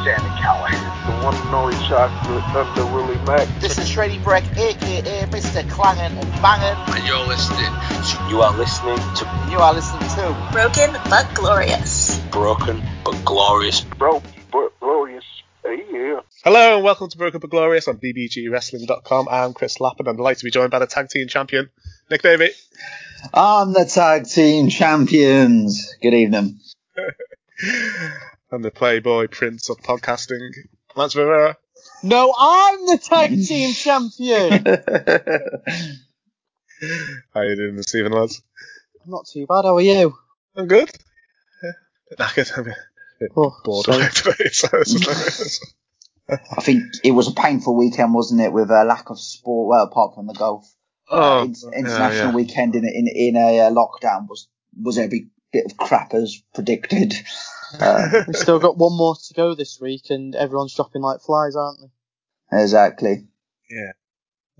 Sami Callihan. The one and only chocolate Thunder Willie Mack. This is Shreddy Breck, aka Mr. Clangin' and Bangin'. And you're listening to. You are listening to. You are listening to. Broken but glorious. Broken but glorious. Broken but glorious. Hey, yeah. Hello and welcome to Broken but Glorious on bbgwrestling.com. I'm Chris Lappin. I'm delighted to be joined by the tag team champion, Nick Davey. I'm the tag team champions. Good evening. and the Playboy Prince of podcasting, Lance Rivera. No, I'm the tag team champion. How you doing this evening, lads? I'm not too bad. How are you? I'm good. Yeah. Bit knackered. I'm a bit Oh, bored sorry. today. So I think it was a painful weekend, wasn't it, with a lack of sport, well, apart from the golf. oh, Uh, in- yeah, international yeah. weekend in, in, in a uh, lockdown was, was every bit of crap as predicted. Uh, We've still got one more to go this week, and everyone's dropping like flies, aren't they? exactly. Yeah.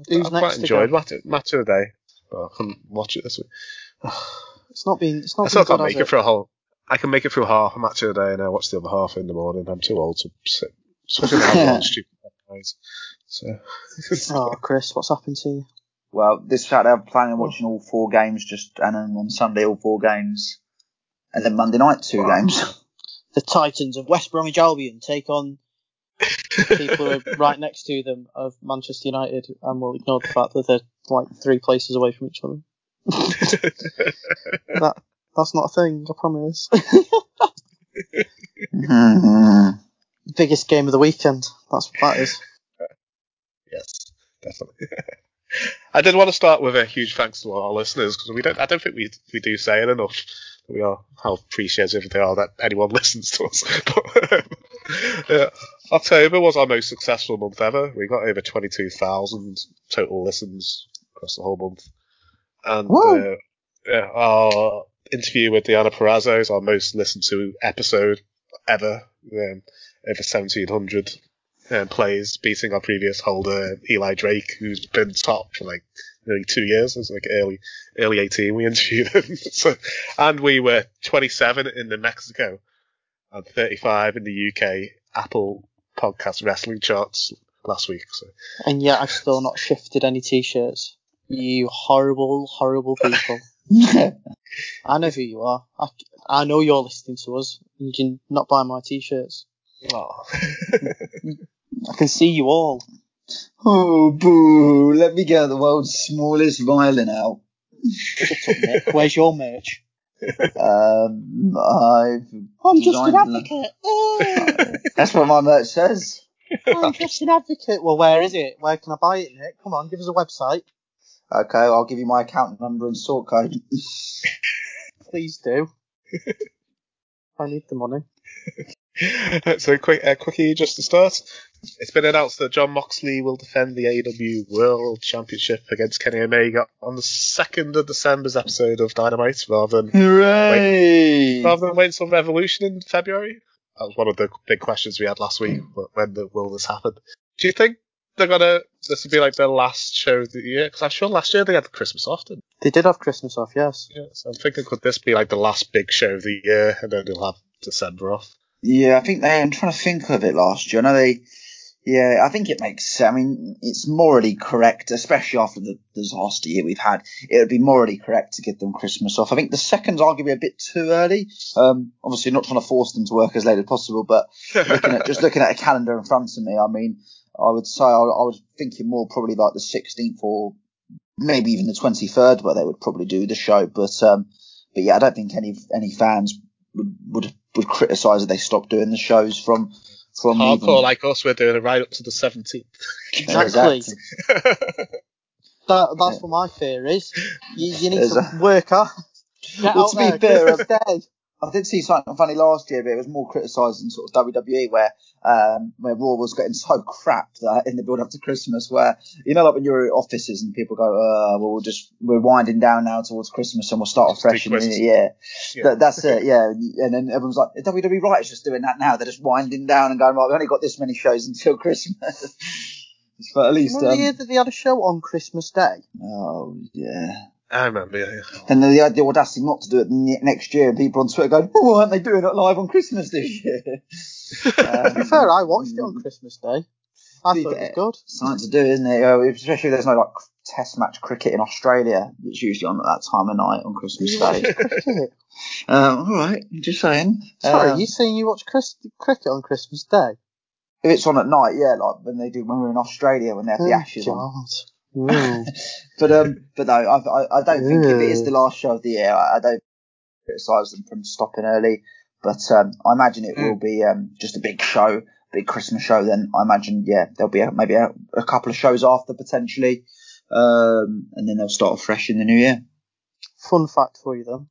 Who's I've next quite enjoyed go? match, match of the day. But I couldn't watch it this week. It's not been. It's not I still can't make has it through a whole. I can make it through half a match of the day and I watch the other half in the morning. I'm too old to sit. Especially when I have stupid guys. So. Oh, Chris, what's happened to you? Well, this Saturday I'm planning on watching all four games, just and then on Sunday all four games, and then Monday night two games. The Titans of West Bromwich Albion take on people who are right next to them of Manchester United, and we'll ignore the fact that they're like three places away from each other. That that's not a thing, I promise. Biggest game of the weekend. That's what that is. Yes, definitely. I did want to start with a huge thanks to all our listeners because we don't. I don't think we we do say it enough. We are how appreciative they are that anyone listens to us. But, um, yeah, October was our most successful month ever. We got over twenty two thousand total listens across the whole month, and uh, yeah, our interview with Deonna Purrazzo is our most listened to episode ever. Um, over seventeen hundred um, plays, beating our previous holder Eli Drake, who's been top for like nearly two years. It was like early early eighteen. We interviewed him, so, and we were twenty seven in the Mexico and thirty five in the UK Apple Podcast Wrestling charts last week. So And yet I've still not shifted any t-shirts. You horrible, horrible people. I know who you are. I, I know you're listening to us. You can not buy my t-shirts. oh. I can see you all. oh, boo! Let me get the world's smallest violin out. Shut up, Where's your merch? Um, I've I'm just an designed- advocate. Oh, That's what my merch says. I'm just an advocate. Well, where is it? Where can I buy it, Nick? Come on, give us a website. Okay, I'll give you my account number and sort code. Please do. I need the money. so quick, uh, quickie just to start. It's been announced that Jon Moxley will defend the AEW World Championship against Kenny Omega on the second of December's episode of Dynamite, rather than Hooray! rather than wait until Revolution in February. That was one of the big questions we had last week. When the, will this happen? Do you think they're gonna? This will be like their last show of the year? Because I'm sure last year they had Christmas off. Didn't They did have Christmas off, yes. they? Yeah, so I'm thinking could this be like the last big show of the year, and then they'll have December off? Yeah, I think they. I'm trying to think of it last year. I know they. Yeah, I think it makes. I mean, it's morally correct, especially after the disaster year we've had. It would be morally correct to give them Christmas off. I think the second's arguably a bit too early. Um, obviously not trying to force them to work as late as possible, but looking at just looking at a calendar in front of me, I mean, I would say I, I was thinking more probably like the 16th or maybe even the 23rd, where they would probably do the show. But um, but yeah, I don't think any any fans would would, would criticise that they stopped doing the shows from from Hardcore even- like us, we're doing it right up to the 17th. Exactly. That, that's what my fear is. You, you need Is to work hard. Get Well, to be there, fair, Christmas uh, Day. I did see something funny last year, but it was more criticising sort of WWE where um, where Raw was getting so crap that in the build up to Christmas, where you know like when you're at offices and people go, uh, well we'll just we're winding down now towards Christmas and we'll start fresh in the new year. Yeah. That, that's it, yeah. And then everyone's like, WWE right is just doing that now. They're just winding down and going, right, we've only got this many shows until Christmas. but at least, Remember the year um, that they had a show on Christmas Day? oh yeah. I remember. Yeah. And then they had the audacity not to do it next year, and people on Twitter going, "Oh, why aren't they doing it live on Christmas this year?" To be fair, I watched it on Christmas Day. I thought it was good. Something to do, isn't it? Uh, especially if there's no like Test match cricket in Australia. that's usually on at that time of night on Christmas Day. um, all right, just saying. Sorry, Um, you saying you watch Chris- cricket on Christmas Day? if it's on at night, yeah, like when they do when we're in Australia when they have the Oh, Ashes on. God. Mm. But um, but no, I, I, I don't think if it is the last show of the year, I, I don't criticise them from stopping early. But um, I imagine it will be um, just a big show, big Christmas show. Then I imagine, yeah, there'll be a, maybe a, a couple of shows after potentially, um, and then they'll start fresh in the new year. Fun fact for you though.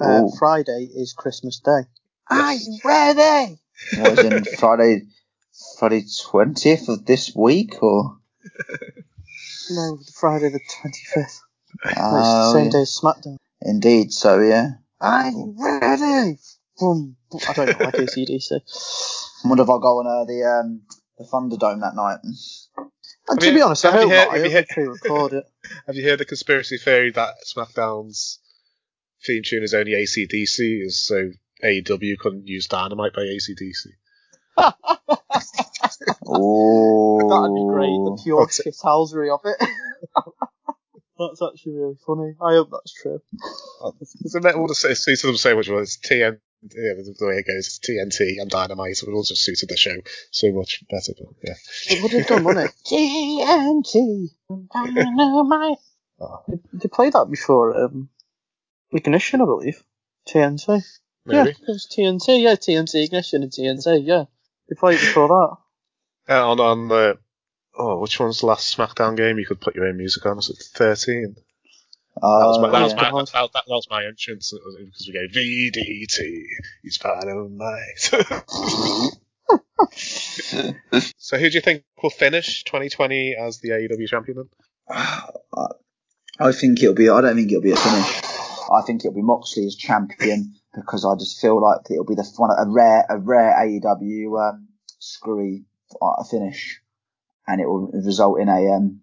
Uh, Friday is Christmas Day. Are you ready? Was in Friday, Friday twentieth of this week, or No, Friday the 25th. it's the Oh, same yeah. day as SmackDown. indeed. So yeah, I'm ready? Boom. I don't know, like ACDC. I wonder if I'll go on uh, the um, the Thunderdome that night. And to be honest, I have you hope heard- not. I have you hope heard- pre-record it. Have you heard the conspiracy theory that SmackDown's theme tune is only ACDC, is so AEW couldn't use Dynamite by ACDC? Oh, That'd be great. The pure shithousery of it. that's actually really funny. I hope that's true. Isn't that all the say, suited them so much? Well, it's TN. Yeah, the the way it goes, it's TNT and Dynamite. It would also suited the show so much better. But yeah, It would have done, wouldn't it? TNT. And Dynamite. They, they played that before um, Ignition, I believe. TNT. Yeah, it was TNT. Yeah, TNT Ignition and TNT. Yeah, they played before that. Uh, on on uh, oh, which one's the last SmackDown game you could put your own music on? Was it thirteen? That was my, that, was Uh, my, yeah. that, that, that was my entrance was- because we go VDT. He's part of my. so who do you think will finish 2020 as the AEW champion? I think it'll be. I don't think it'll be a finish. I think it'll be Moxley as champion because I just feel like it'll be the one a rare a rare AEW um, screwy uh, finish, and it will result in a um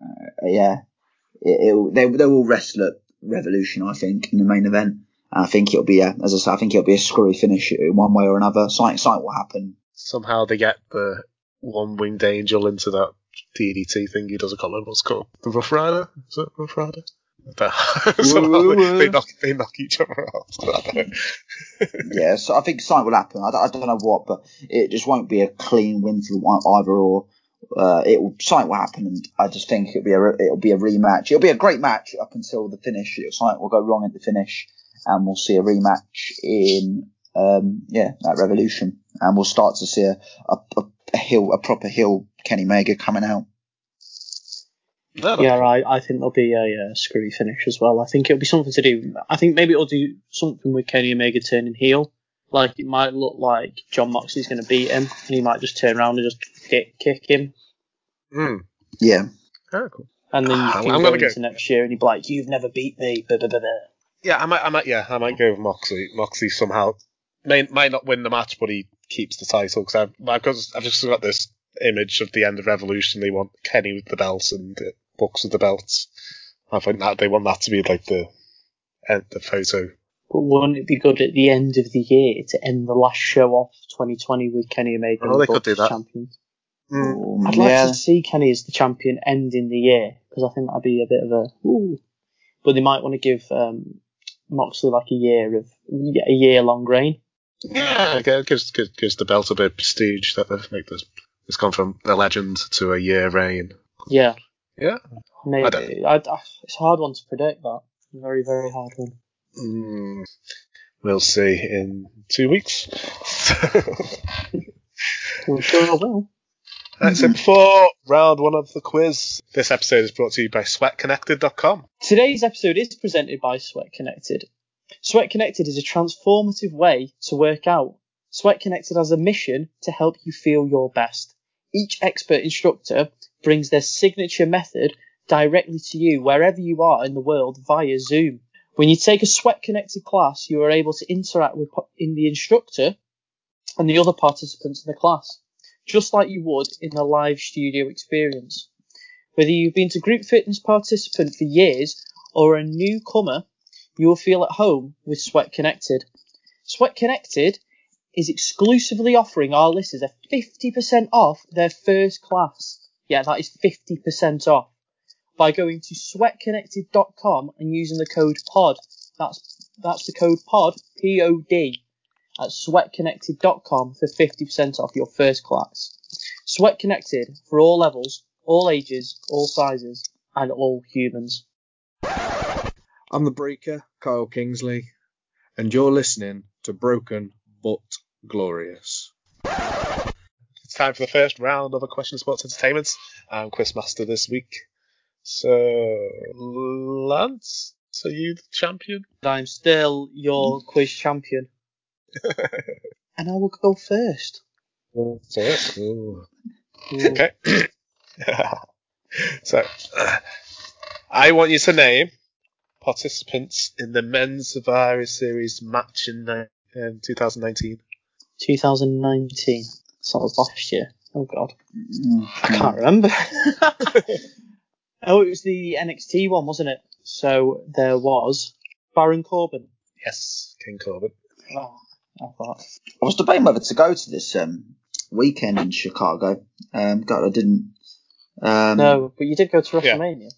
uh, yeah it, they they will wrestle at Revolution I think in the main event. I think it'll be a, as I said, I think it'll be a screwy finish in one way or another. Something, something will happen. Somehow they get the one winged angel into that DDT thing he does. I can't what's called. The Rough Rider? Is it Rough Rider? Somehow they, knock they knock each other out. Yeah, so I think something will happen. I don't, I don't know what, but it just won't be a clean win for one, either or. Uh, it will something will happen, and I just think it'll be a it'll be a rematch. It'll be a great match up until the finish. It'll, something will go wrong at the finish, and we'll see a rematch in um, yeah that Revolution, and we'll start to see a a, a, a hill a proper hill Kenny Omega coming out. No, Yeah, right. I think there'll be a uh, screwy finish as well. I think it'll be something to do. I think maybe it'll do something with Kenny Omega turning heel. Like it might look like Jon Moxley's going to beat him, and he might just turn around and just kick, kick him, Mm. Yeah, Oh, cool. and then you Ah, can I'm go gonna go- next year and you'd be like, "You've never beat me." Blah, blah, blah, blah. Yeah, I might, I might, yeah, I might go with Moxley. Moxley somehow may might not win the match, but he keeps the title because I've, I've, got, just got this image of the end of Revolution. They want Kenny with the belts and uh, Bucks with the belts. I think that they want that to be like the end, the photo. But wouldn't it be good at the end of the year to end the last show off 2020 with Kenny Omega Oh, and they the could do that. champions? Um, I'd like yeah. to see Kenny as the champion ending the year because I think that'd be a bit of a. Ooh. But they might want to give um, Moxley like a year of a year long reign. Yeah, it gives, gives gives the belt a bit of prestige that they've make this. It's gone from a legend to a year reign. Yeah, Yeah. maybe. I I I- it's a hard one to predict. That very very hard one. Mm, we'll see in two weeks. I'm sure I will. Right, so before round one of the quiz, this episode is brought to you by SweatConnected.com. Today's episode is presented by Sweat Connected. Sweat Connected is a transformative way to work out. Sweat Connected has a mission to help you feel your best. Each expert instructor brings their signature method directly to you wherever you are in the world via Zoom. When you take a Sweat Connected class, you are able to interact with in the instructor and the other participants in the class, just like you would in a live studio experience. Whether you've been a group fitness participant for years or a newcomer, you will feel at home with Sweat Connected. Sweat Connected is exclusively offering our listeners a 50% off their first class. Yeah, that is 50% off by going to sweatconnected.com and using the code POD. That's that's the code POD, P O D, at sweatconnected.com for 50% off your first class. Sweat Connected for all levels, all ages, all sizes, and all humans. I'm the Breaker, Kyle Kingsley, and you're listening to Broken But Glorious. It's time for the first round of a question sports entertainment. I'm Quizmaster this week. So, Lance, are you the champion? I'm still your quiz champion. and I will go first. First? Ooh. Okay. so, I want you to name participants in the men's Survivor Series match in, uh, in 2019. 2019. So that was last year. Oh god. I can't remember. oh, it was the NXT one, wasn't it? So there was Baron Corbin. Yes, King Corbin. Oh, I thought. I was debating whether to go to this um, weekend in Chicago. Um, God, I didn't. Um, No, but you did go to WrestleMania.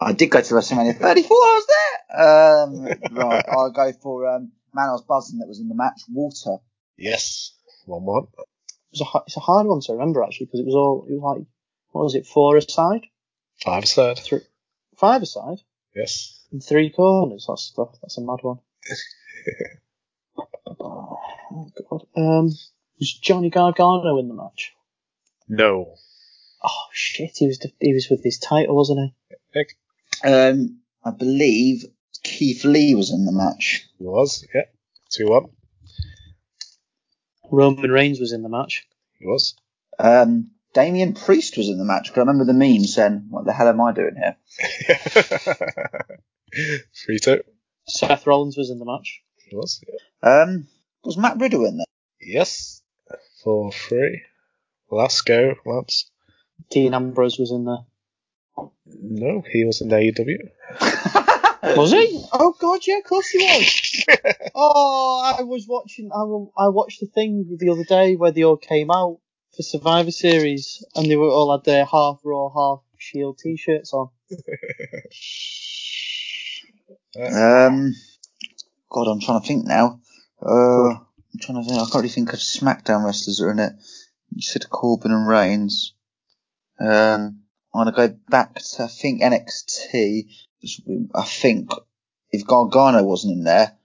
I did go to WrestleMania 34. I was there. Um, right, I'll go for um, man. I was buzzing that was in the match. Water. Yes, one one. It was a, it's a hard one to remember actually because it was all it was like what was it four aside, Five aside. three, five aside, Yes. and three corners. That's stuff. That's a mad one. oh god. Um, was Johnny Gargano in the match? No. Oh shit, he was he was with his title, wasn't he? Um, I believe Keith Lee was in the match. He was. Yeah. Two one. Roman Reigns was in the match. He was. Um, Damien Priest was in the match. 'cause I remember the meme saying, "What the hell am I doing here?" Three two. Seth Rollins was in the match. He was. Yeah. Um, was Matt Riddle in there? Yes. Four three. Let's go, Lance. Dean Ambrose was in there. No, he was in AEW. Was he? Oh god, yeah, of course he was. oh, I was watching. I, I watched the thing the other day where they all came out for Survivor Series, and they were all had their half Raw, half Shield T-shirts on. Um, God, I'm trying to think now. Uh, I'm trying to think. I can't really think of SmackDown wrestlers that are in it. You said Corbin and Reigns. Um, I'm gonna go back to I think NXT. I think if Gargano wasn't in there,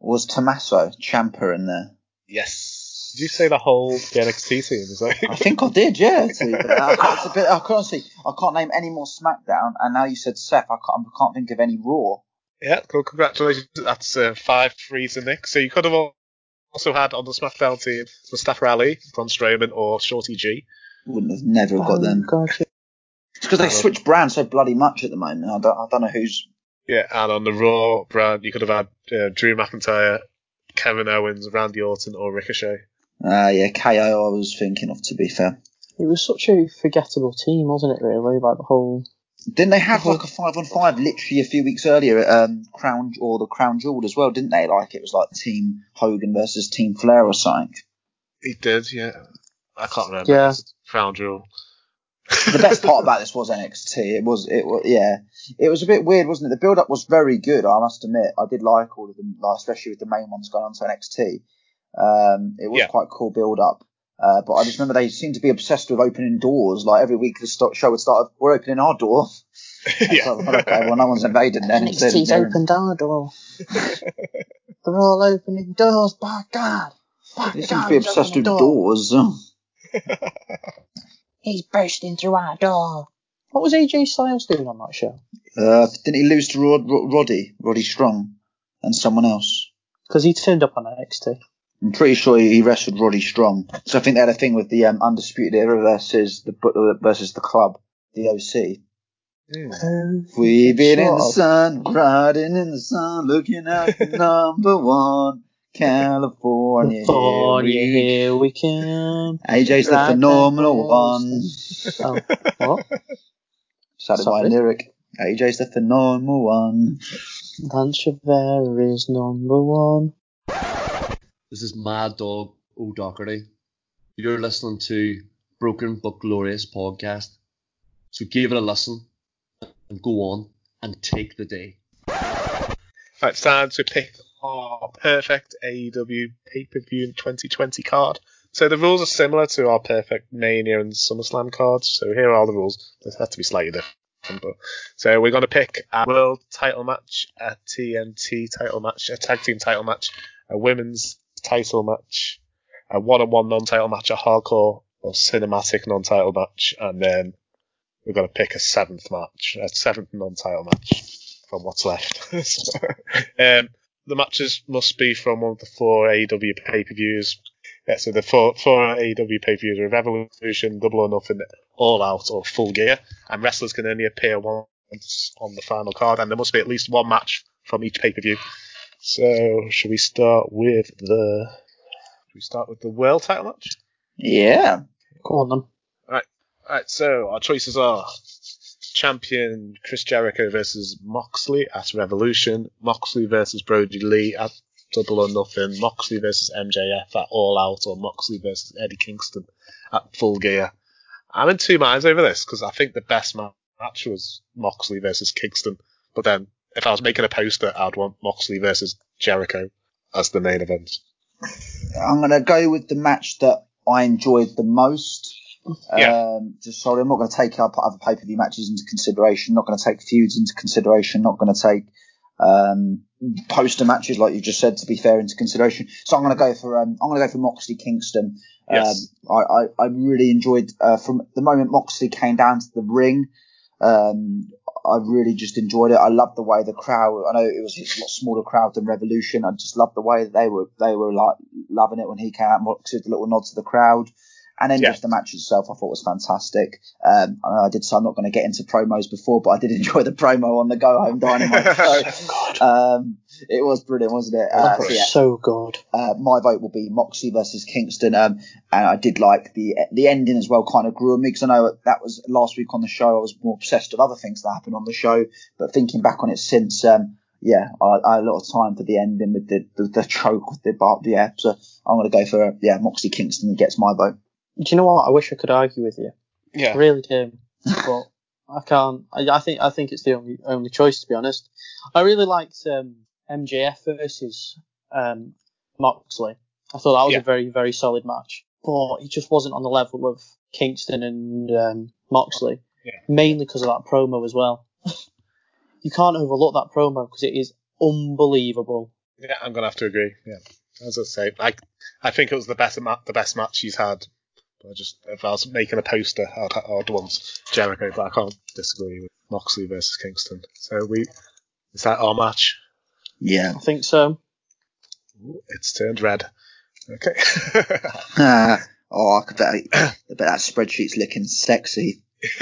was Tommaso Ciampa in there? Yes. Did you say the whole the NXT team? Is that? I think I did, yeah. to. I, can't, it's a bit, I can't see. I can't name any more SmackDown, and now you said Seth. I can't, I can't think of any Raw. Yeah, cool. Congratulations. That's uh, five three to Nick. So you could have also had on the SmackDown team Mustafa Ali, Braun Strowman, or Shorty G. Wouldn't have never have got Oh, them. God, yeah. It's because they switch brands so bloody much at the moment. I don't, I don't know who's. Yeah, and on the Raw brand, you could have had uh, Drew McIntyre, Kevin Owens, Randy Orton, or Ricochet. Uh, yeah, KO. I was thinking of. To be fair, It was such a forgettable team, wasn't it? Really, like the whole. didn't they have like a five on five literally a few weeks earlier at um, Crown or the Crown Jewel as well? Didn't they? Like it was like Team Hogan versus Team Flair or something. He did, yeah. I can't remember. Yeah. It's Crown Jewel. The best part about this was NXT. It was, it was, yeah, it was a bit weird, wasn't it? The build up was very good. I must admit, I did like all of them, like, especially with the main ones going on to NXT. Um, it was Yeah. quite cool build up. Uh, but I just remember they seemed to be obsessed with opening doors. Like every week the sto- show would start, we're opening our door. yeah. So, okay, well no one's invaded then. Instead, NXT's they're- opened our door. They're all opening doors. By God. By They seem to be obsessed with door. doors. He's bursting through our door. What was AJ Styles doing on that show? Uh, didn't he lose to Rod, Rod, Roddy? Roddy Strong? and someone else. Because he turned up on NXT. I'm pretty sure he wrestled Roddy Strong. So I think they had a thing with the um, Undisputed Era versus the versus the club, the OC. Mm. We've been in the sun, riding in the sun, looking at number one, California. California, here we- here we come. AJ's the phenomenal there. one. Oh, what? Started my Sorry? lyric. AJ's the phenomenal one. Lance Rivera is number one. This is Mad Dog O'Doherty. You're listening to Broken but Glorious podcast. So give it a listen and go on and take the day. Right, it's time to pick our perfect AEW pay per view in 2020 card. So the rules are similar to our perfect Mania and SummerSlam cards. So here are the rules. They have to be slightly different. But so we're going to pick a world title match, a TNT title match, a tag team title match, a women's title match, a one-on-one non-title match, a hardcore or cinematic non-title match, and then we're going to pick a seventh match, a seventh non-title match from what's left. So, um, the matches must be from one of the four AEW pay-per-views. Yeah, so the four, four AEW pay-per-views are Revolution, Double or Nothing, All Out, or Full Gear, and wrestlers can only appear once on the final card, and there must be at least one match from each pay-per-view. So, should we start with the? Should we start with the world title match? Yeah. Go on then. Right, Alright, so our choices are champion Chris Jericho versus Moxley at Revolution, Moxley versus Brodie Lee at Double or Nothing, Moxley versus MJF at All Out, or Moxley versus Eddie Kingston at Full Gear. I'm in two minds over this because I think the best match was Moxley versus Kingston, but then if I was making a poster, I'd want Moxley versus Jericho as the main event. I'm going to go with the match that I enjoyed the most. Yeah. Um, just sorry, I'm not going to take up other pay per view matches into consideration. Not going to take feuds into consideration. Not going to take um, poster matches, like you just said, to be fair, into consideration. So I'm going to go for um, I'm going to go for Moxley Kingston. Yes. Um, I, I, I really enjoyed uh, from the moment Moxley came down to the ring. Um, I really just enjoyed it. I loved the way the crowd. I know it was a lot smaller crowd than Revolution. I just loved the way that they were they were like loving it when he came out. Moxley did a little nod to the crowd. And then Yeah. just the match itself, I thought was fantastic. Um, I I did say I'm not going to get into promos before, but I did enjoy the promo on the Go Home Dynamite show. Um, it was brilliant, wasn't it? Uh, so yeah, So good. uh, my vote will be Moxie versus Kingston. Um, and I did like the the ending as well. Kind of grew on me because I know that was last week on the show. I was more obsessed with other things that happened on the show, but thinking back on it since, um, yeah, I, I had a lot of time for the ending with the the, the choke with the bar. Yeah, so I'm going to go for yeah Moxley Kingston that gets my vote. Do you know what? I wish I could argue with you. I Yeah. really do, but I can't. I, I think I think it's the only only choice to be honest. I really liked um, MJF versus um, Moxley. I thought that was Yeah. a very very solid match, but it just wasn't on the level of Kingston and um, Moxley. Yeah. Mainly because of that promo as well. you can't overlook that promo because it is unbelievable. Yeah, I'm gonna have to agree. Yeah, as I say, I I think it was the best ma- the best match he's had. I just if I was making a poster, I'd, I'd want Jericho, but I can't disagree with Moxley versus Kingston. So we is that our match? Yeah. I think so. Ooh, It's turned red. Okay. Ah, oh, I could bet, I bet that spreadsheet's looking sexy.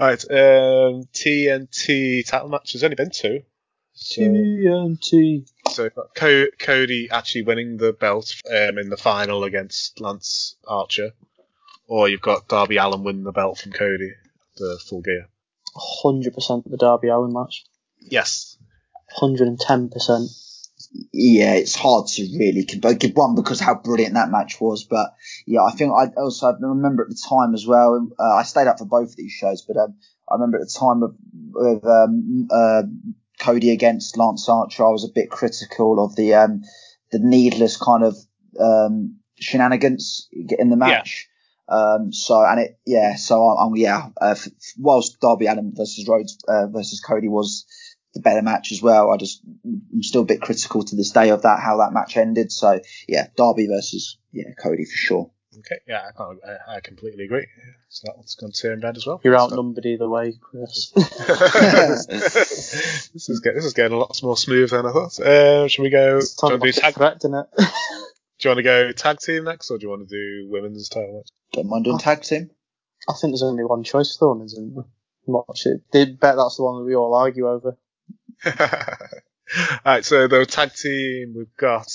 Alright, um, TNT title match. There's only been two. So, TNT. So we've got Co- Cody actually winning the belt um, in the final against Lance Archer, or you've got Darby Allin winning the belt from Cody, the full gear. Hundred percent the Darby Allin match. Yes. Hundred and ten percent. yeah, it's hard to really compare. Give one because how brilliant that match was, but yeah, I think I also I remember at the time as well. Uh, I stayed up for both of these shows, but um, I remember at the time of, of um, uh, Cody against Lance Archer, I was a bit critical of the um, the needless kind of um, shenanigans in the match. Um, so and it yeah, so I'm, I'm yeah. Uh, f- whilst Darby Allin versus Rhodes uh, versus Cody was the better match as well. I just I'm still a bit critical to this day of that how that match ended. So yeah, Darby versus yeah Cody for sure. Okay, yeah, I, can't, I, I completely agree. So that one's gone to in bed as well. You're So- outnumbered either way, Chris. this is get, this is getting a lot more smooth than I thought. Uh, should we go? Do you, Talking to do, about tag, a threat, didn't it? do you want to go tag team next, or do you want to do women's title match? Don't mind doing tag team. I think there's only one choice for the women's, isn't there? Watch. They bet that's the one that we all argue over. Alright, so the tag team, we've got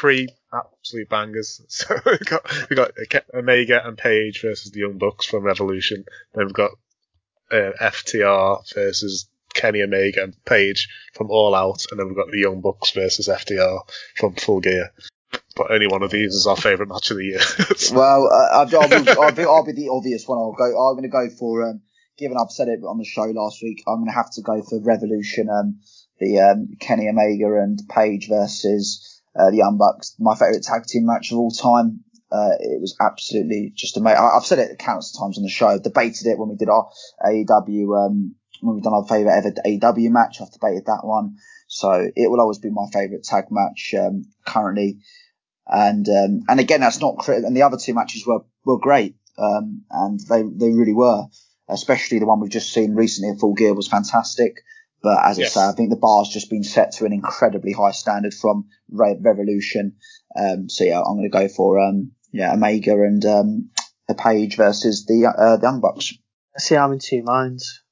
three absolute bangers. So we've got, we've got Omega and Page versus the Young Bucks from Revolution. Then we've got uh, FTR versus Kenny Omega and Page from All Out. And then we've got the Young Bucks versus FTR from Full Gear. But only one of these is our favourite match of the year. Well, uh, I'll, be, I'll, be, I'll be the obvious one. I'll go. I'm going to go for. Um, given I've said it on the show last week, I'm going to have to go for Revolution. Um, the um, Kenny Omega and Page versus uh, the Young Bucks. My favourite tag team match of all time. Uh, it was absolutely just amazing. I, I've said it countless times on the show. Debated it when we did our AEW. Um, when we've done our favourite ever AEW match, I've debated that one. So it will always be my favourite tag match um, currently. And um, and again, that's not and the other two matches were were great, um, and they they really were. Especially the one we've just seen recently at Full Gear was fantastic. But as Yes. I say, I think the bar's just been set to an incredibly high standard from Re- Revolution. Um, so yeah, I'm going to go for um, yeah Omega and um, the Page versus the uh, the Young Bucks. See, I'm in two minds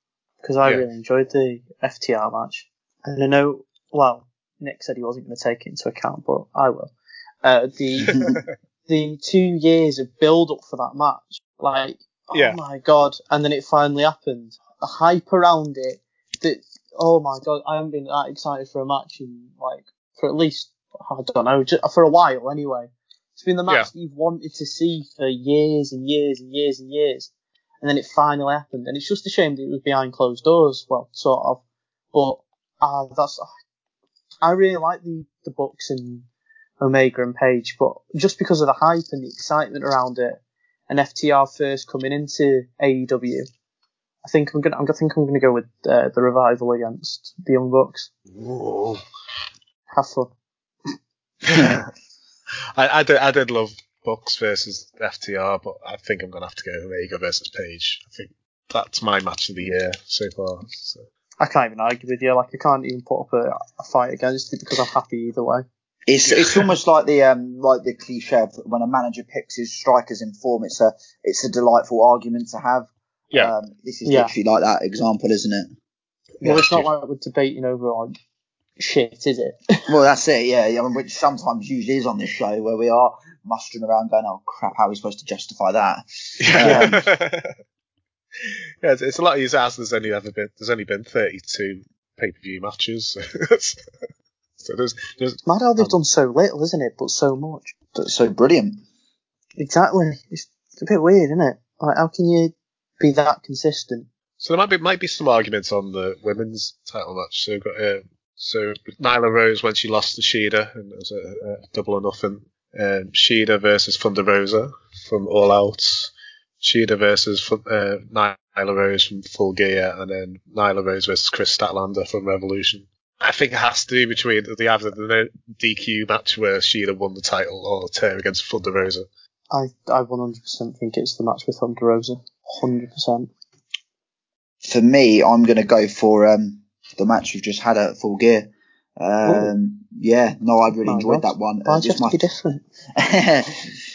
because I Yeah. really enjoyed the FTR match, and I know. Well, Nick said he wasn't going to take it into account, but I will. Uh, the the two years of build up for that match, like, oh Yeah. my god! And then it finally happened. The hype around it, that oh my god, I haven't been that excited for a match in like for at least I don't know, just, for a while anyway. It's been the match Yeah. that you've wanted to see for years and years and years and years and then it finally happened. And it's just a shame that it was behind closed doors. Well, sort of, but uh, that's I really like the the books and Omega and Page, but just because of the hype and the excitement around it, and FTR first coming into AEW, I think I'm gonna I think I'm gonna go with uh, the revival against the Young Bucks. Ooh. Have fun. I, I, did, I did love Bucks versus FTR, but I think I'm going to have to go Omega versus Page. I think that's my match of the year so far. So. I can't even argue with you. Like I can't even put up a, a fight against it because I'm happy either way. It's it's almost like the um like the cliche of when a manager picks his strikers in form. It's a it's a delightful argument to have. Yeah. Um, this is Yeah. literally like that example, isn't it? Well, Yeah, it's not like we're debating over like shit, is it? Well, that's it. Yeah, yeah. I mean, which sometimes usually is on this show where we are mustering around, going, "Oh crap, how are we supposed to justify that?" Yeah. yeah, it's, it's a lot easier as there's only ever been there's only been 32 pay per view matches. so there's there's It's mad how they've done so little, isn't it? But so much. That's so brilliant. Exactly. It's, it's a bit weird, isn't it? Like, how can you be that consistent? So there might be might be some arguments on the women's title match. So got uh, so Nyla Rose when she lost to Shida and it was a, a double or nothing. Um, Shida versus Thunder Rosa from All Out. Shida versus uh, Nyla Rose from Full Gear, and then Nyla Rose versus Kris Statlander from Revolution. I think it has to be between the either the DQ match where Shida won the title or her against Thunder Rosa. I, I 100% think it's the match with Thunder Rosa. 100%. For me, I'm going to go for um the match we've just had at Full Gear. Um, yeah, no, I really My enjoyed God. that one. Why Uh, just my be different?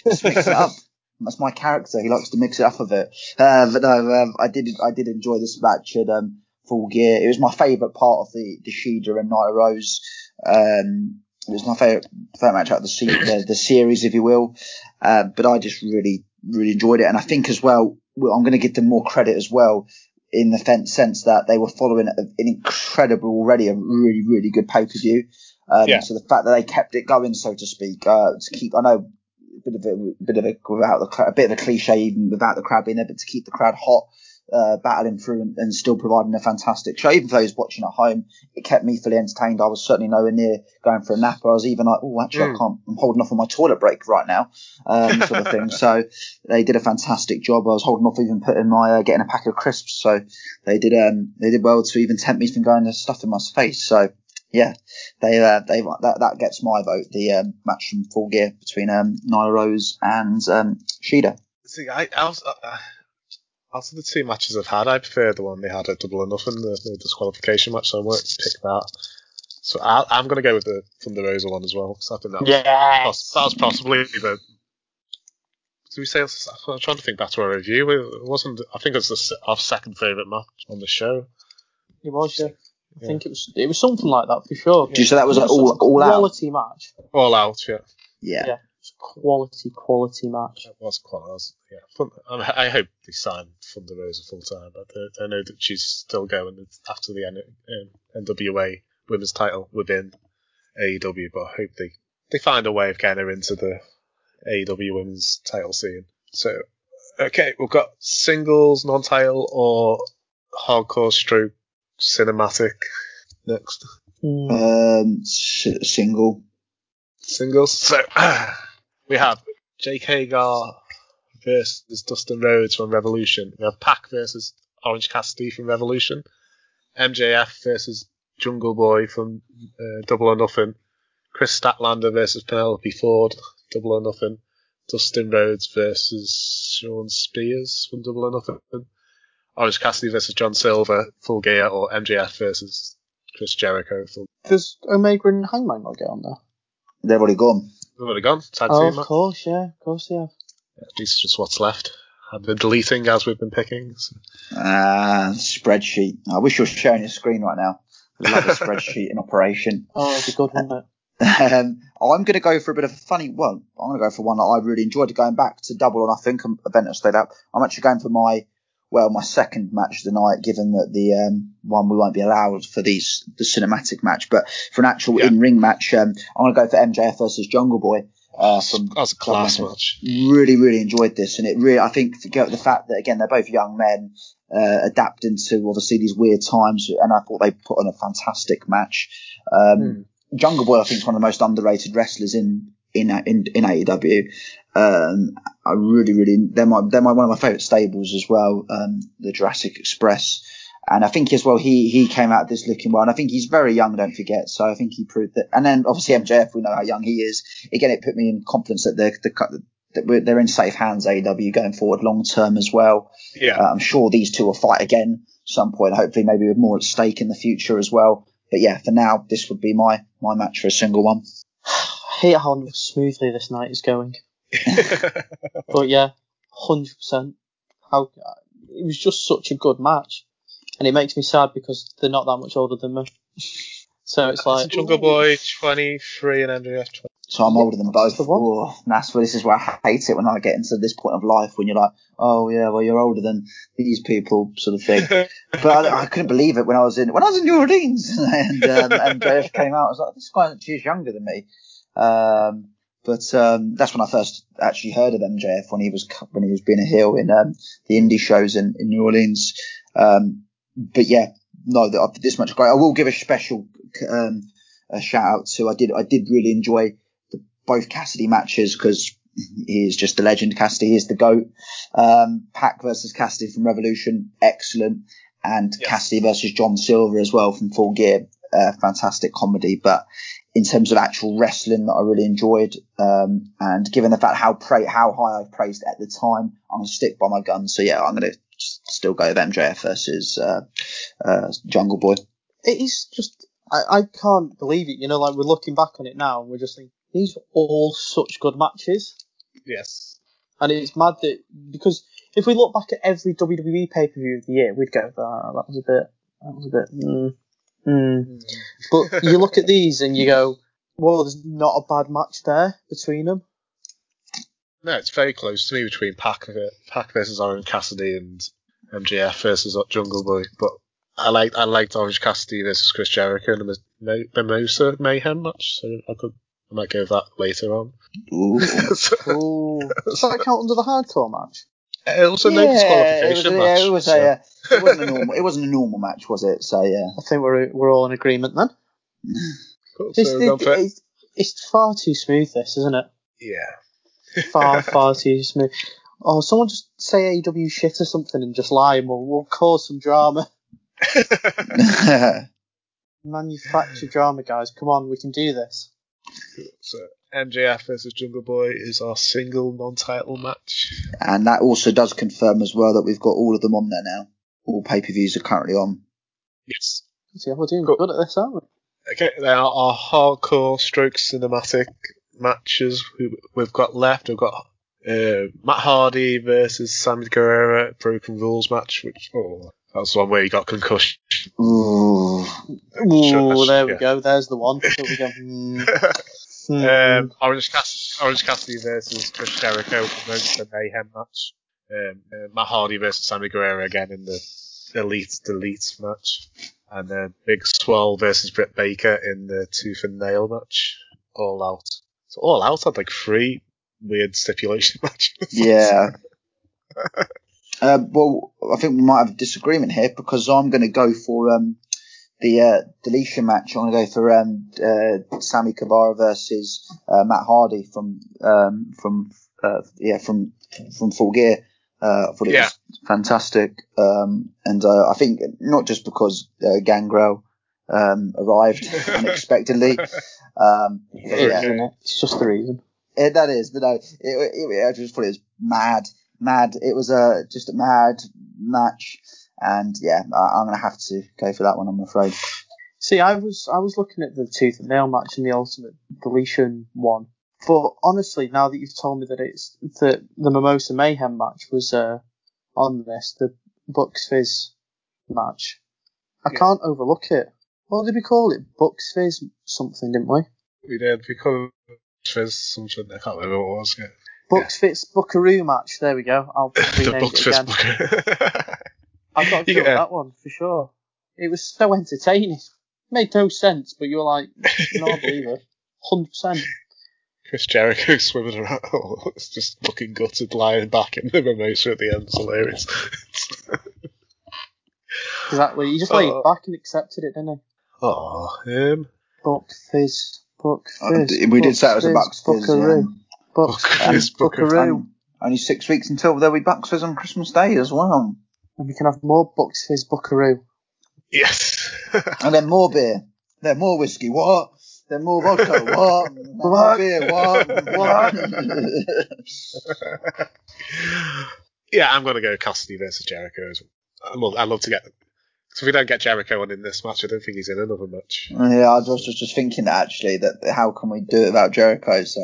Just mix it up. That's my character. He likes to mix it up a bit. Uh, but no, um, I did I did enjoy this match at um, Full Gear. It was my favourite part of the the Shida and Nyla Rose. Um, it was my favourite favourite match out of the, se- the the series, if you will. Uh, but I just really really enjoyed it, and I think as well I'm going to give them more credit as well in the fen- sense that they were following an incredible already a really really good pay per view. Um, Yeah. So the fact that they kept it going, so to speak, uh, to keep I know a bit of a bit of a without the a bit of a cliche even without the crowd being there, but to keep the crowd hot, uh, battling through and, and still providing a fantastic show. Even for those watching at home, it kept me fully entertained. I was certainly nowhere near going for a nap. I was even like, oh, actually, I Mm. can't. I'm holding off on my toilet break right now, um, sort of thing. So they did a fantastic job. I was holding off even putting my uh, getting a pack of crisps. So they did um they did well to even tempt me from going to stuff in my face. So yeah, they uh, they that that gets my vote. The um, match from Full Gear between um, Nyla Rose and um, Shida. See, I, I was, uh, out of the two matches I've had, I prefer the one they had at Double or Nothing, the, the disqualification match. So I won't pick that. So I, I'm going to go with the Thunder Rosa one as well. Because I think that was, Yes. that was possibly the. Did we say? I'm trying to think back to our review. It wasn't. I think it was the, our second favourite match on the show. It was, yeah. I think it was it was something like that for sure. Do you say that was It an all such a all out? quality match. All out, yeah. Yeah. Yeah. It was quality, quality match. It was quite. It was, yeah. Fun, I, I hope they sign Thunder Rosa full time, but I, I know that she's still going after the N, um, NWA Women's Title within AEW. But I hope they they find a way of getting her into the AEW Women's Title scene. So, okay, we've got singles, non-title, or hardcore stroke cinematic next. Um, s- single. Singles. So we have Jake Hager versus Dustin Rhodes from Revolution. We have Pac versus Orange Cassidy from Revolution. MJF versus Jungle Boy from uh, Double or Nothing. Kris Statlander versus Penelope Ford, Double or Nothing. Dustin Rhodes versus Shawn Spears from Double or Nothing. Orange Cassidy versus John Silver, Full Gear, or MJF versus Chris Jericho. Full. Does Omega and Hangman not get on there? They've already gone. They've already gone. Tag Oh, team of match. course, yeah, of course, yeah. At least just what's left. I've been deleting as we've been picking. so- Ah, spreadsheet. I wish you were sharing your screen right now. I love a spreadsheet in operation. Oh, it'd be good, wouldn't it? Um, I'm going to go for a bit of a funny. Well, I'm going to go for one that I really enjoyed going back to double or nothing event that stayed up. I'm actually going for my well, my second match of the night, given that the um, one we won't be allowed for these the cinematic match, but for an actual in ring match, um, I'm going to go for MJF versus Jungle Boy. Uh, from That was a class match. really, really enjoyed this, and it really, I think, forget the fact that again they're both young men, uh, adapting to obviously these weird times, and I thought they put on a fantastic match. Um, Jungle Boy, I think, is one of the most underrated wrestlers in in in, in AEW. Um, I really, really, they're my they're my one of my favourite stables as well. Um, the Jurassic Express. And I think as well he he came out of this looking well, and I think he's very young. Don't forget, so I think he proved that. And then obviously MJF, we know how young he is. Again, it put me in confidence that they're the, that we're, they're in safe hands. AEW going forward long term as well. Yeah. Uh, I'm sure these two will fight again some point. Hopefully, maybe with more at stake in the future as well. But yeah, for now, this would be my my match for a single one. I hate how smoothly this night is going. but yeah, hundred percent. How it was just such a good match, and it makes me sad because they're not that much older than me. So it's like Jungle Boy 23 and MJF 20. So I'm older than both. Oh, and that's where this is where I hate it when I get into this point of life when you're like, oh yeah, well you're older than these people, sort of thing. but I, I couldn't believe it when I was in when I was in New Orleans and um, MJF came out. I was like, this guy she's younger than me. Um, but um, that's when I first actually heard of MJF when he was when he was being a heel in um, the indie shows in, in New Orleans. Um, but yeah, no, this much great. I will give a special um, a shout out to. I did I did really enjoy the, both Cassidy matches because he is just the legend. Cassidy is the goat. Um, Pac versus Cassidy from Revolution, excellent, and Cassidy versus John Silver as well from Full Gear, uh, fantastic comedy. But in terms of actual wrestling that I really enjoyed, um, and given the fact how pra- how high I praised it at the time, I'm gonna stick by my gun. So yeah, I'm gonna still go with MJF versus uh, uh, Jungle Boy. it is just I, I can't believe it. You know, like we're looking back on it now and we're just thinking these were all such good matches. Yes. And it's mad that because if we look back at every WWE pay per view of the year, we'd go, ah, that was a bit, that was a bit, mm, mm. But you look at these and you go, well, there's not a bad match there between them. No, it's very close to me between Pac, Pac versus Orange Cassidy and MJF versus Jungle Boy. But I liked I liked Orange Cassidy versus Chris Jericho in the Mo- Mimosa Mayhem match, so I could I might go with that later on. Ooh. Ooh. Does that count under the hardcore match? It also no disqualification it was, match. Yeah, it was so- a, uh, it wasn't a normal, it wasn't a normal match, was it? So yeah. I think we're we're all in agreement then. Cool, It's, so we're going for it. it's, it's far too smooth, this, isn't it? Yeah. Far, far too smooth. Oh, someone just say AW shit or something and just lie and we'll, we'll cause some drama. Manufacture drama, guys. Come on, we can do this. So MJF versus Jungle Boy is our single non-title match. And that also does confirm as well that we've got all of them on there now. All pay per views are currently on. Yes. See, we're doing good at this, aren't we? Okay, there are our hardcore stroke cinematic matches we- we've got left. We've got uh, Matt Hardy versus Sammy Guevara Broken Rules match, which oh, that's the one where he got concussion. Ooh. Ooh, there we yeah. go. There's the one. So we go, hmm, um, Orange, Cass- Orange Cassidy versus Chris Jericho promotes the Mayhem match. Um, uh, Matt Hardy versus Sammy Guevara again in the Elite Delete match. And then Big Swole versus Britt Baker in the Tooth and Nail match. All out. So All Out had like three weird stipulation matches. Yeah. uh, well, I think we might have a disagreement here because I'm going to go for um, the uh, deletion match. I'm going to go for um, uh, Sammy Guevara versus uh, Matt Hardy from um, from uh, yeah from from Full Gear. Uh, I thought it Yeah. was fantastic, um, and uh, I think not just because uh, Gangrel um, arrived unexpectedly. Um, but yeah. is, isn't it? It's just the reason. Yeah, that is, but no, it, it, it, I just thought it was mad, mad. It was a just a mad match, and yeah, I, I'm gonna have to go for that one. I'm afraid. See, I was I was looking at the tooth and nail match and the ultimate deletion one, but honestly, now that you've told me that it's that the Mimosa Mayhem match was uh, on this, the Bucks Fizz match, I Yeah. can't overlook it. What did we call it? Bucks Fizz something, didn't we? We did We because there's something I can't remember what it was. Yeah. Bucks Fizz Buckaroo match. There we go. I'll the rename Bucks it Fist again. Booker. I've got to You do that one for sure. It was so entertaining. It Made no sense, but you were like, no, I believe it. Hundred percent. Chris Jericho swimming around, oh, it's just looking gutted, lying back in the mimosa at the end. It's hilarious. Exactly. He just laid Oh. back and accepted it, didn't he? oh, um, Buck Fizz, Buck Uh, Fizz. we did Bucks say it was a Fizz, Bucks Fizz. Buckaroo. Um, Buck Fizz, Fizz, Buckaroo. Buckaroo. and only six weeks until there'll be Bucks Fizz on Christmas Day as well, And we can have more Bucks Fizz, Buckaroo. yes. and then more beer, then more whiskey. What? Then more vodka. What? More beer. What? What? yeah, I'm going to go Cassidy versus Jericho. As well. I'd love, I'd love to get. them. Because if we don't get Jericho on in this match, I don't think he's in another match. Yeah, I was just, just thinking that actually that how can we do it without Jericho? So,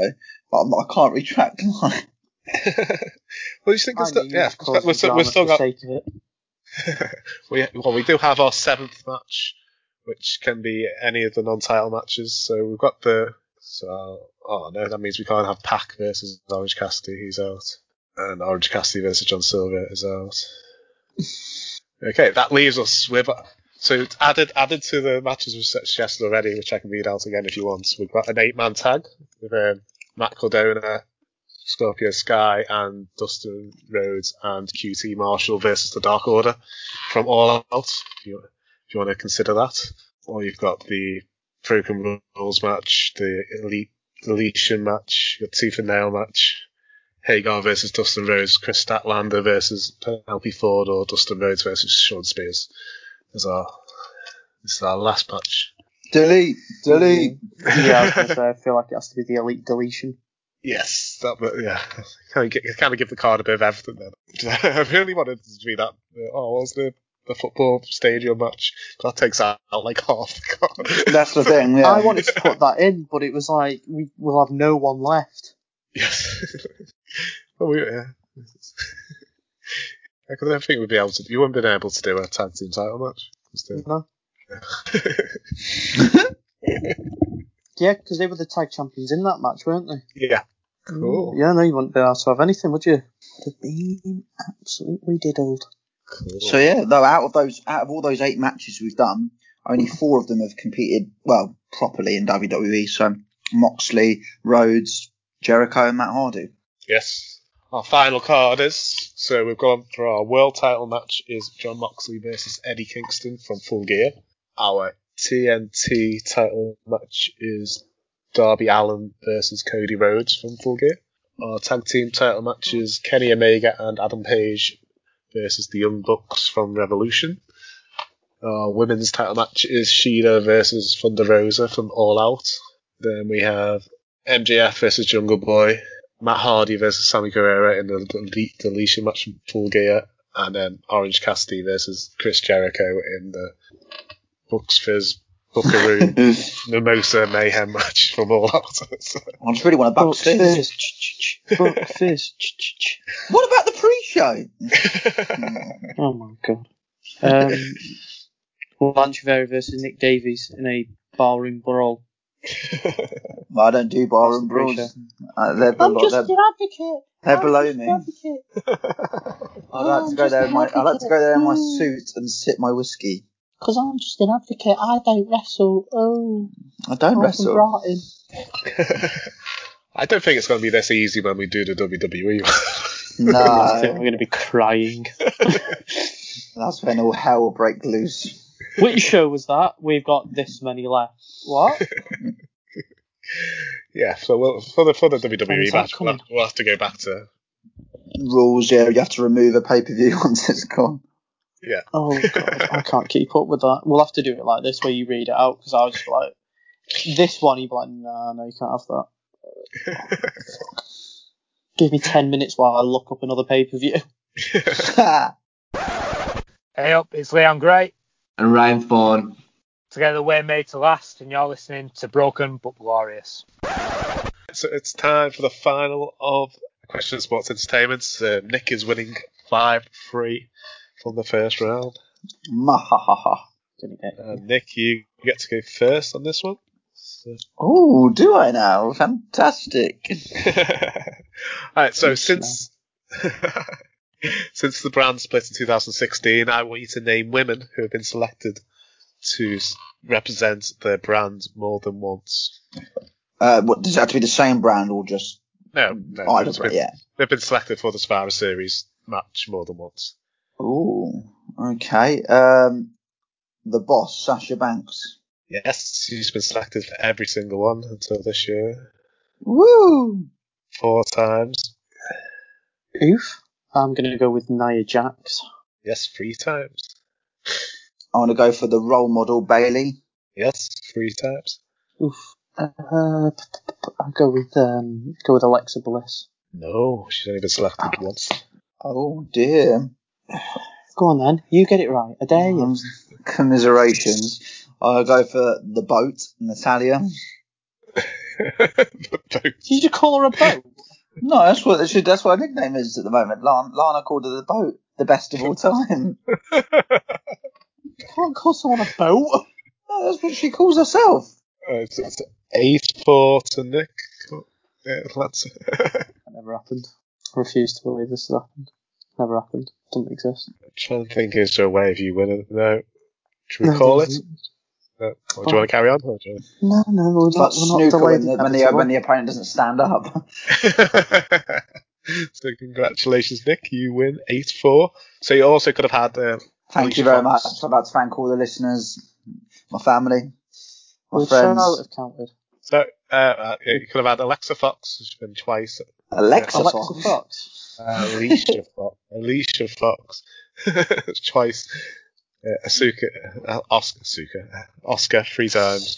but I'm- I can't retract mine. What do you think? I yeah, we're still, we're still got. sake of it. we, well, we do have our seventh match, which can be any of the non-title matches. So we've got the. So, oh no, that means we can't have PAC versus Orange Cassidy. He's out, and Orange Cassidy versus John Silver is out. okay, that leaves us with. So it's added added to the matches we've suggested already, which I can read out again if you want. We've got an eight-man tag with um, Matt Cardona, Scorpio Sky, and Dustin Rhodes and QT Marshall versus the Dark Order from All Out. If you, if you want to consider that, or you've got the Broken Rules match, the Elite Deletion match, your Tooth and Nail match, Hager versus Dustin Rhodes, Kris Statlander versus Penelope Ford, or Dustin Rhodes versus Shawn Spears. Is our this is our last match. delete, delete. yeah, I was gonna say, I feel like it has to be the elite deletion. Yes, that, but yeah, kind of, get, kind of give the card a bit of everything then. I really wanted it to be that. uh, Oh, what was the the football stadium match? That takes out like half the card. That's the thing. Yeah. I wanted to put that in, but it was like we will have no one left. Yes. well, we, yeah. I don't think we'd be able to. You wouldn't been able to do a tag team title match. No. Yeah, because they were the tag champions in that match, weren't they? yeah. Cool. Yeah, no, you wouldn't be able to have anything, would you? Would have been absolutely diddled. Cool. So yeah, though out of those, out of all those eight matches we've done, only four of them have competed well properly in WWE. So Moxley, Rhodes, Jericho, and Matt Hardy. Yes. Our final card is so we've gone for our world title match is Jon Moxley versus Eddie Kingston from Full Gear. Our TNT title match is Darby Allin versus Cody Rhodes from Full Gear. Our tag team title match is Kenny Omega and Adam Page versus the Young Bucks from Revolution. Our women's title match is Shida versus Thunder Rosa from All Out. Then we have MJF versus Jungle Boy, Matt Hardy versus Sammy Guevara in the delete deletion match from Full Gear, and then Orange Cassidy versus Chris Jericho in the Bucks Fizz Buckaroo Mimosa Mayhem match from All Out. So- I just really want a Bucks Buck fizz. Buck fizz. What about the pre-show? Oh my god. Um, Lance Rivera versus Nick Davies in a barroom brawl. Well, I don't do bar and That's the brawls. Uh, they're, below, they're, advocate. they're below me. I'd like to go there. In my, I'd like to go there in my suit and sip my whiskey. Because I'm just an advocate. I don't wrestle. Oh, I don't wrestle. Brighton. I don't think it's going to be this easy when we do the WWE. I think No, I'm going to be crying. that's when all hell will break loose. Which show was that? We've got this many left. What? yeah, so we'll, for the for the WWE match, we'll have, we'll have to go back to Rules, yeah, you have to remove a pay-per-view once it's gone. Yeah. Oh god, I can't keep up with that. We'll have to do it like this, where you read it out. Because I was just like, this one, you'd be like, nah, no, you can't have that. Give me ten minutes while I look up another pay per view. Hey up, it's Leon Gray. And Ryan Fawn. Together we're made to last, and you're listening to Broken but Glorious. So it's time for the final of Question Sports Entertainment. Uh, Nick is winning five three from the first round. Mahahaha. Didn't get Uh, Nick, you get to go first on this one. So- Oh, do I now? Fantastic. Alright, so since since the brand split in 2016, I want you to name women who have been selected to represent their brand more than once. Uh, what does it have to be the same brand or just No, no, either they've been, Yeah. they've been selected for the Survivor Series match more than once. Ooh, okay. Um, the boss, Sasha Banks. Yes, she's been selected for every single one until this year. Woo! Four times. Oof. I'm gonna go with Nia Jax. Yes, three times. I want to go for the role model, Bayley. Yes, three times. Oof. Uh, I'll go with um, go with Alexa Bliss. No, she's only been selected once. Oh dear. Go on then, you get it right. I dare you. Um, commiserations. I'll go for the boat, Natalya. Did you call her a boat? No, that's what she, that's what her nickname is at the moment. Lana, Lana called her the boat, the best of all time. You can't call someone a boat. No, that's what she calls herself. Uh, it's, it's eight four to Nick. Yeah, that's That never happened. I refuse to believe this has happened. Never happened. Doesn't exist. I'm trying to think is there a way if you win it? No. Should we No, call it? it? isn't. No. Or do you want to carry on? Or do you No, no, we're It's not, like we're not snooker when the, when, the, when the opponent doesn't stand up. so congratulations, Nick. You win eight four. So you also could have had. Uh, Thank Alicia you very Fox. much. I'd like to thank all the listeners, my family, my Would friends. Charlotte have counted? So uh, uh, you could have had Alexa Fox, who's been twice. Alexa, Alexa Fox. Fox. Uh, Alicia Fox. Alicia Fox. twice. Uh, Asuka, uh, Oscar, Asuka, uh, Oscar three times.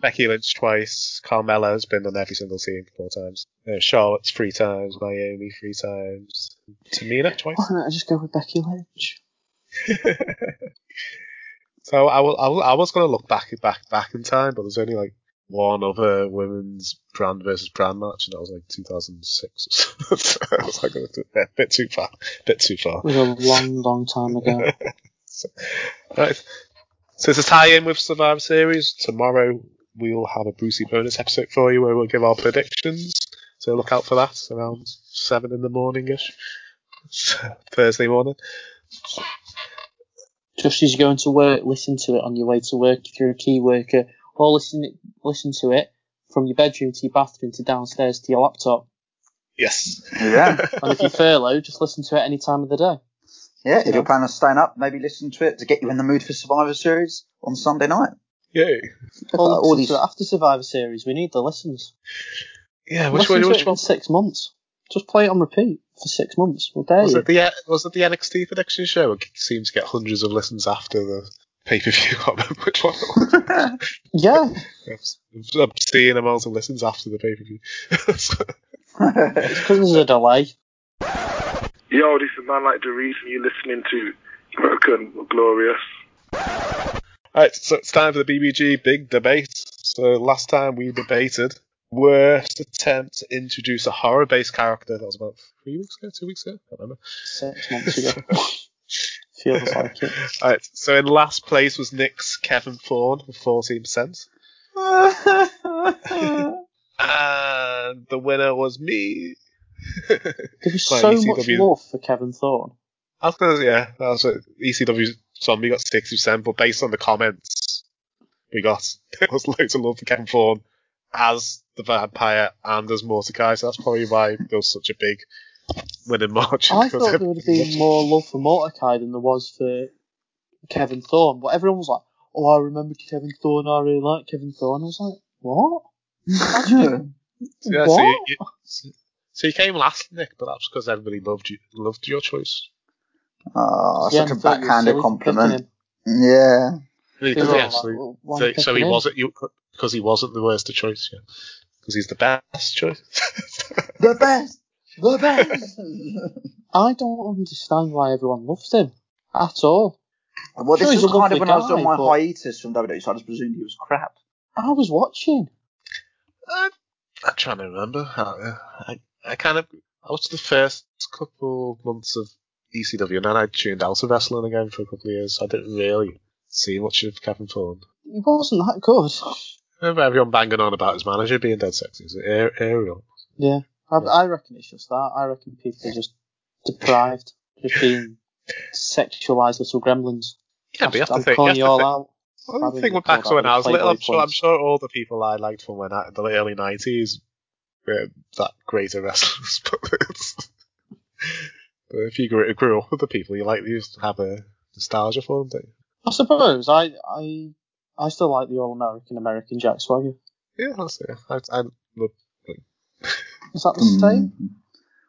Becky Lynch twice. Carmella's been on every single team four times. Uh, Charlotte's three times. Naomi three times. Tamina twice. Why don't I just go with Becky Lynch? so I, will, I, will, I was going to look back back back in time, but there's only like one other women's brand versus brand match, and that was like 2006. so I was like oh, a bit, too far, bit too far. It was a long, long time ago. So, right. So to tie in with Survivor Series, tomorrow we will have a Brucey bonus episode for you where we'll give our predictions. So look out for that around seven in the morning ish. Thursday morning. Just as you're going to work, listen to it on your way to work if you're a key worker, or listen listen to it from your bedroom to your bathroom to downstairs to your laptop. Yes. Yeah. And if you're furloughed, just listen to it any time of the day. Yeah, if you're planning on staying up, maybe listen to it to get you in the mood for Survivor Series on Sunday night. Yay. Or all these- after Survivor Series. We need the listens. Yeah, which listen one? to Which it one? in six months. Just play it on repeat for six months. We'll Was you. it the was it the NXT prediction show? It seemed to get hundreds of listens after the pay per view. I can't remember which one. It was. Yeah. Obscene amounts of listens after the pay per view. It's because there's a delay. Yo, this is Man Like the Reason you're listening to Broken Glorious. Alright, so it's time for the BBG big debate. So last time we debated worst attempt to introduce a horror based character. That was about three weeks ago, two weeks ago? I don't remember. Six months ago. Feels like it. Alright, so in last place was Nick's Kevin Thorn with 14%. and the winner was me. There was so much love for Kevin Thorn. I was gonna, yeah, that was it. ECW Zombie got 60%, but based on the comments we got, there was loads of love for Kevin Thorn as the vampire and as Mordecai, so that's probably why there was such a big winning margin. I thought there would have been more love for Mordecai than there was for Kevin Thorn, but everyone was like, "Oh, I remember Kevin Thorn. I really like Kevin Thorn." I was like, "What? Yeah, what?" so you, you, so you came last, Nick, but that's because everybody loved you, loved your choice. Oh, Yeah, such a I thought backhanded compliment. Yeah. Really, They were because he all actually, like, "Well, so, so he wasn't you because he wasn't the worst of choice, yeah. Because he's the best choice. The best! The best! I don't understand why everyone loves him at all. well, this Sure, he's was a kind of lovely when I was doing guy, my but- hiatus from WWE, so I just presumed he was crap. I was watching. I'm, I'm trying to remember. I, uh, I, I kind of I watched the first couple months of ECW, and then I tuned out of wrestling again for a couple of years. So I didn't really see much of Kevin Thorn. He wasn't that good. I remember everyone banging on about his manager being dead sexy. Is it Ariel? Yeah, I, I reckon it's just that. I reckon people are just deprived, just being sexualized little gremlins. Yeah, but you have to I'm think. calling you you have to all think- out. Well, I the didn't thing get with back to when I was little, I'm sure, I'm sure all the people I liked from when I, the early 90s were that great at wrestlers. But, but if you grew, grew up with the people you like, you just have a nostalgia for them, don't you? I suppose I I I still like the All American American Jack Swagger. Yeah, that's it. I, I love Is that the same? Hmm.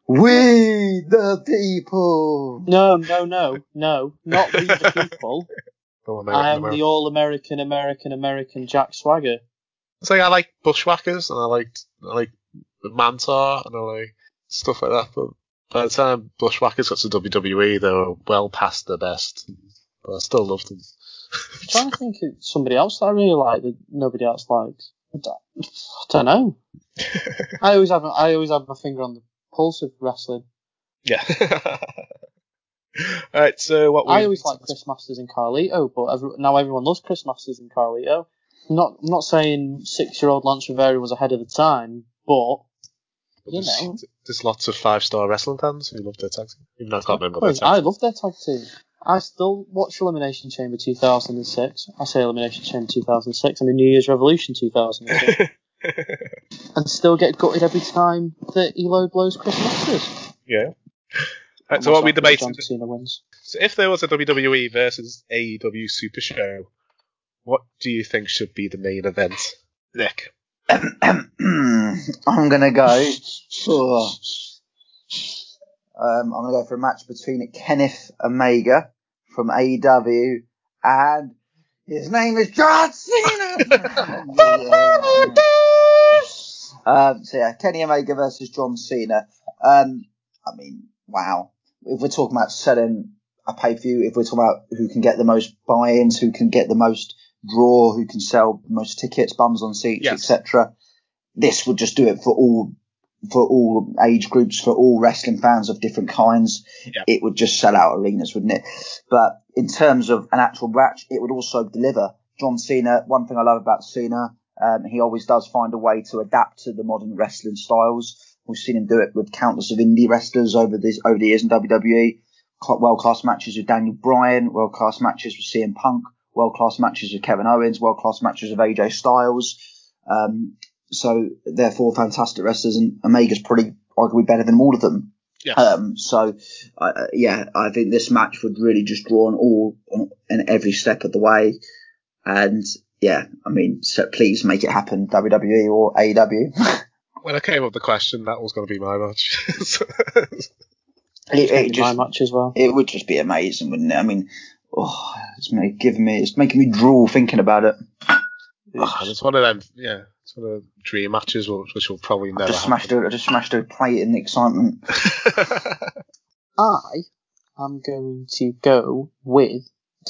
We the people! No, no, no, no, not we the people. the I am the All American American American Jack Swagger. It's like I like Bushwhackers and I liked I like Mantaur and I like stuff like that. But by the time Bushwhackers got to WWE, they were well past their best. But I still loved them. I'm trying to think of somebody else that I really like that nobody else likes. I don't, I don't know. I always have I always have my finger on the pulse of wrestling. Yeah. All right. So what we I always liked Chris Masters and Carlito, but every, now everyone loves Chris Masters and Carlito. I'm not I'm not saying six year old Lance Rivera was ahead of the time, but you there's, know, there's lots of five star wrestling fans who love their tag team. Even though I can't remember their tag I love their tag team. I still watch Elimination Chamber 2006. I say Elimination Chamber 2006. I mean New Year's Revolution 2006. and still get gutted every time that Elo blows Chris Masters. Yeah. All right, so what we debated. John Cena wins. So if there was a WWE versus AEW Super Show, what do you think should be the main event, Nick? I'm gonna go for. Um, I'm gonna go for a match between Kenneth Omega from AEW and his name is John Cena. um, so yeah, Kenny Omega versus John Cena. Um, I mean, wow. If we're talking about selling a pay per view, if we're talking about who can get the most buy-ins, who can get the most draw, who can sell most tickets, bums on seats, Yes. etc. This would just do it for all for all age groups, for all wrestling fans of different kinds. Yeah. It would just sell out arenas, wouldn't it? But in terms of an actual match, it would also deliver. John Cena, one thing I love about Cena, um, he always does find a way to adapt to the modern wrestling styles. We've seen him do it with countless of indie wrestlers over this over the years in WWE. World class matches with Daniel Bryan, world class matches with CM Punk, world class matches with Kevin Owens, world class matches with AJ Styles. Um, so therefore, fantastic wrestlers, and Omega's probably arguably better than all of them. Yes. Um, so uh, yeah, I think this match would really just draw on all and every step of the way, and yeah, I mean, so please make it happen, WWE or AEW. When I came up with the question, that was going to be my match. So- it, That'd it be my just match as well. it would just be amazing, wouldn't it? I mean, Oh, it's make, giving me, it's making me drool thinking about it. And it's one of them, yeah, it's one of the dream matches which, which will probably never. I never just happen. smashed a, I just smashed a plate in the excitement. I am going to go with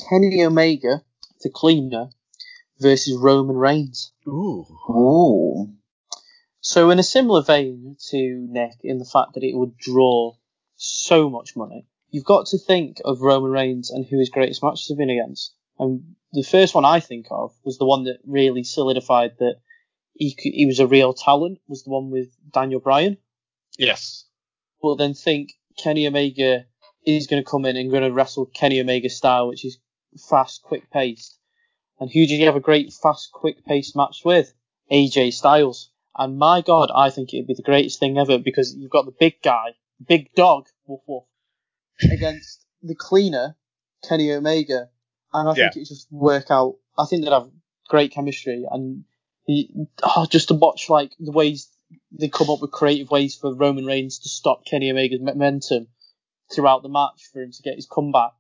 Kenny Omega, the cleaner, versus Roman Reigns. Ooh. Ooh. So in a similar vein to Nick, in the fact that it would draw so much money, you've got to think of Roman Reigns and who his greatest matches have been against. And the first one I think of was the one that really solidified that he could, he was a real talent. Was the one with Daniel Bryan. Yes. But then think Kenny Omega is going to come in and going to wrestle Kenny Omega style, which is fast, quick paced. And who did he have a great, fast, quick paced match with? AJ Styles. And my God, I think it'd be the greatest thing ever because you've got the big guy, big dog, woof woof, against the cleaner, Kenny Omega. And I think Yeah. it just work out. I think they'd have great chemistry and he, oh, just to watch like the ways they come up with creative ways for Roman Reigns to stop Kenny Omega's momentum throughout the match for him to get his comeback.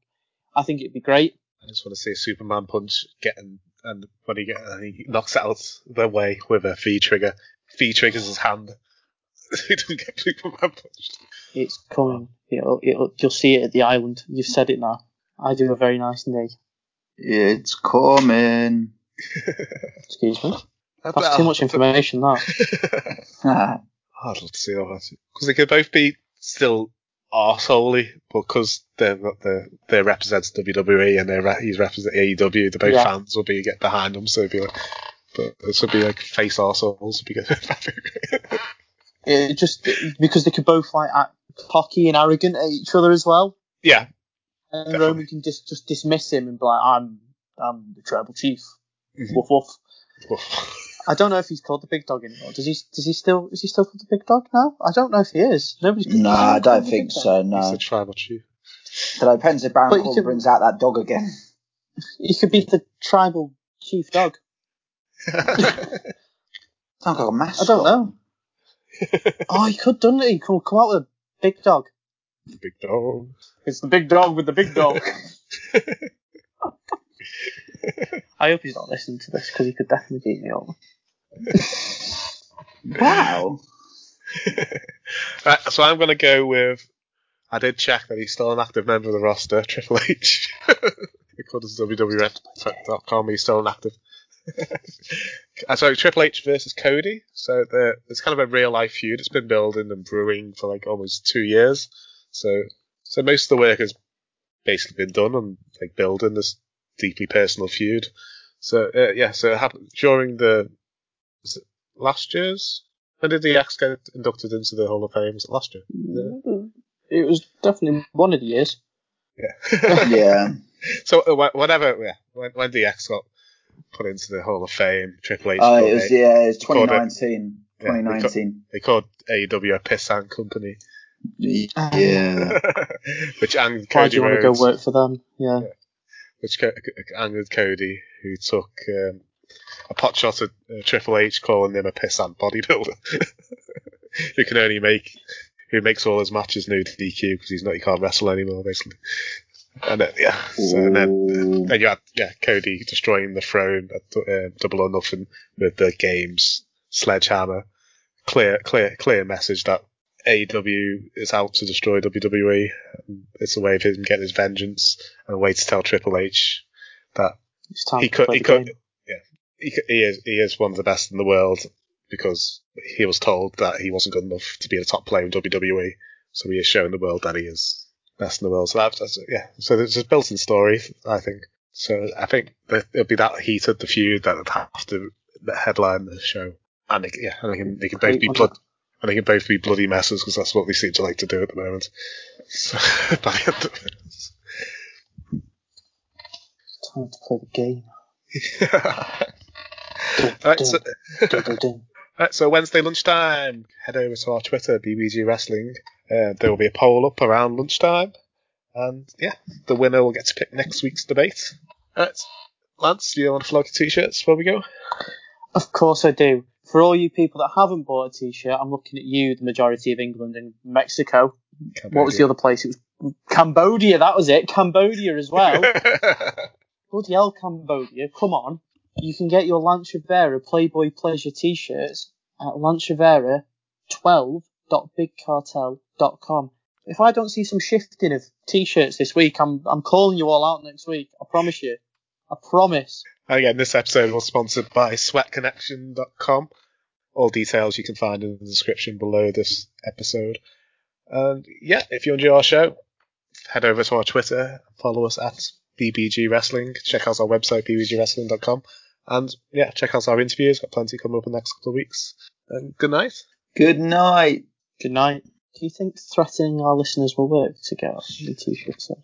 I think it'd be great. I just want to see a Superman punch getting, and when he get, and he knocks out the way with a V trigger. V triggers his hand. he doesn't get Superman punched. It's coming. It'll, it'll, you'll see it at the island. You've said it now. I do a very nice day. It's coming. Excuse me. That's too much information. That. Ah, I'd love to see all that because they could both be still arseholey, but because they're not the they represent WWE and they're re- he's represent AEW, the both Yeah. fans will be get behind them, so it'd be like, but this would be like face arseholes would be good. It just because they could both like act cocky and arrogant at each other as well. yeah, And Definitely. Roman can just just dismiss him and be like, "I'm I'm the tribal chief." Mhm. Woof woof. I don't know if he's called the big dog anymore. Does he? Does he still? Is he still called the big dog now? I don't know if he is. Nobody's. no, I don't think Big Dog. so. he's No, the tribal chief. but it depends if Baron Corbin brings out that dog again. He could be the tribal chief dog. Sounds like a mascot. I don't know. oh, he could, done it. He could come out with a big dog. The big dog. It's the big dog with the big dog. I hope he's not listening to this because he could definitely beat me up. Wow. Right, so I'm going to go with. I did check that he's still an active member of the roster, Triple H. According to WWF.com, he's still an active. Uh, so Triple H versus Cody. So the, it's kind of a real life feud. It's been building and brewing for like almost two years. So so most of the work has basically been done on like building this deeply personal feud. So uh, yeah, so it happened during the was it last year's. When did DX get inducted into the Hall of Fame? Was it last year? It was definitely one of the years. Yeah. Yeah. So uh, whatever, yeah, when, when DX got put into the Hall of Fame, Triple H. Oh, called it was A- yeah, it was called it- 2019. Yeah, they 2019. They called AEW a pissant company, Yeah. which angered Cody. Why Cody do you want to go work for them? Yeah. which co- angered Cody, who took um, a pot shot at uh, Triple H, calling him a pissant bodybuilder, who can only make, who makes all his matches no DQ because he's not, he can't wrestle anymore, basically. And then, yeah, so and then Ooh. Then you had yeah Cody destroying the throne at uh, Double or Nothing with the games sledgehammer. Clear, clear, clear message that AEW is out to destroy WWE. It's a way of him getting his vengeance and a way to tell Triple H that he could, he could, game. yeah, he, could, he is, he is one of the best in the world because he was told that he wasn't good enough to be a top player in WWE. So he is showing the world that he is best in the world. So that's, that's yeah. So there's a built-in story, I think. So I think that it'll be that heated the feud that would have to headline the show, and they, yeah, and they can they can both be one. And they can both be bloody messes because that's what they seem to like to do at the moment. So, by the end of it. Time to play the game. Right, so, Dun, dun, dun. Right, so Wednesday lunchtime, head over to our Twitter, BBG Wrestling. Uh, there will be a poll up around lunchtime, and yeah, the winner will get to pick next week's debate. Right, Lance, do you want to flog your t-shirts before we go? Of course I do. For all you people that haven't bought a t-shirt, I'm looking at you, the majority of England and Mexico. What was the other place? It was Cambodia. That was it. Cambodia as well. Bloody hell, Cambodia. Come on. You can get your Lanchavera Playboy Pleasure t-shirts at lanchavera12.bigcartel.com. If I don't see some shifting of t-shirts this week, I'm I'm calling you all out next week. I promise you. I promise. Again, this episode was sponsored by sweatconnection.com. All details you can find in the description below this episode. And yeah, if you enjoy our show, head over to our Twitter, follow us at BBG Wrestling, check out our website, bbgwrestling.com, and yeah, check out our interviews. Got plenty coming up in the next couple of weeks. And good night. Good night. Good night. Do you think threatening our listeners will work to get our new t-shirts out?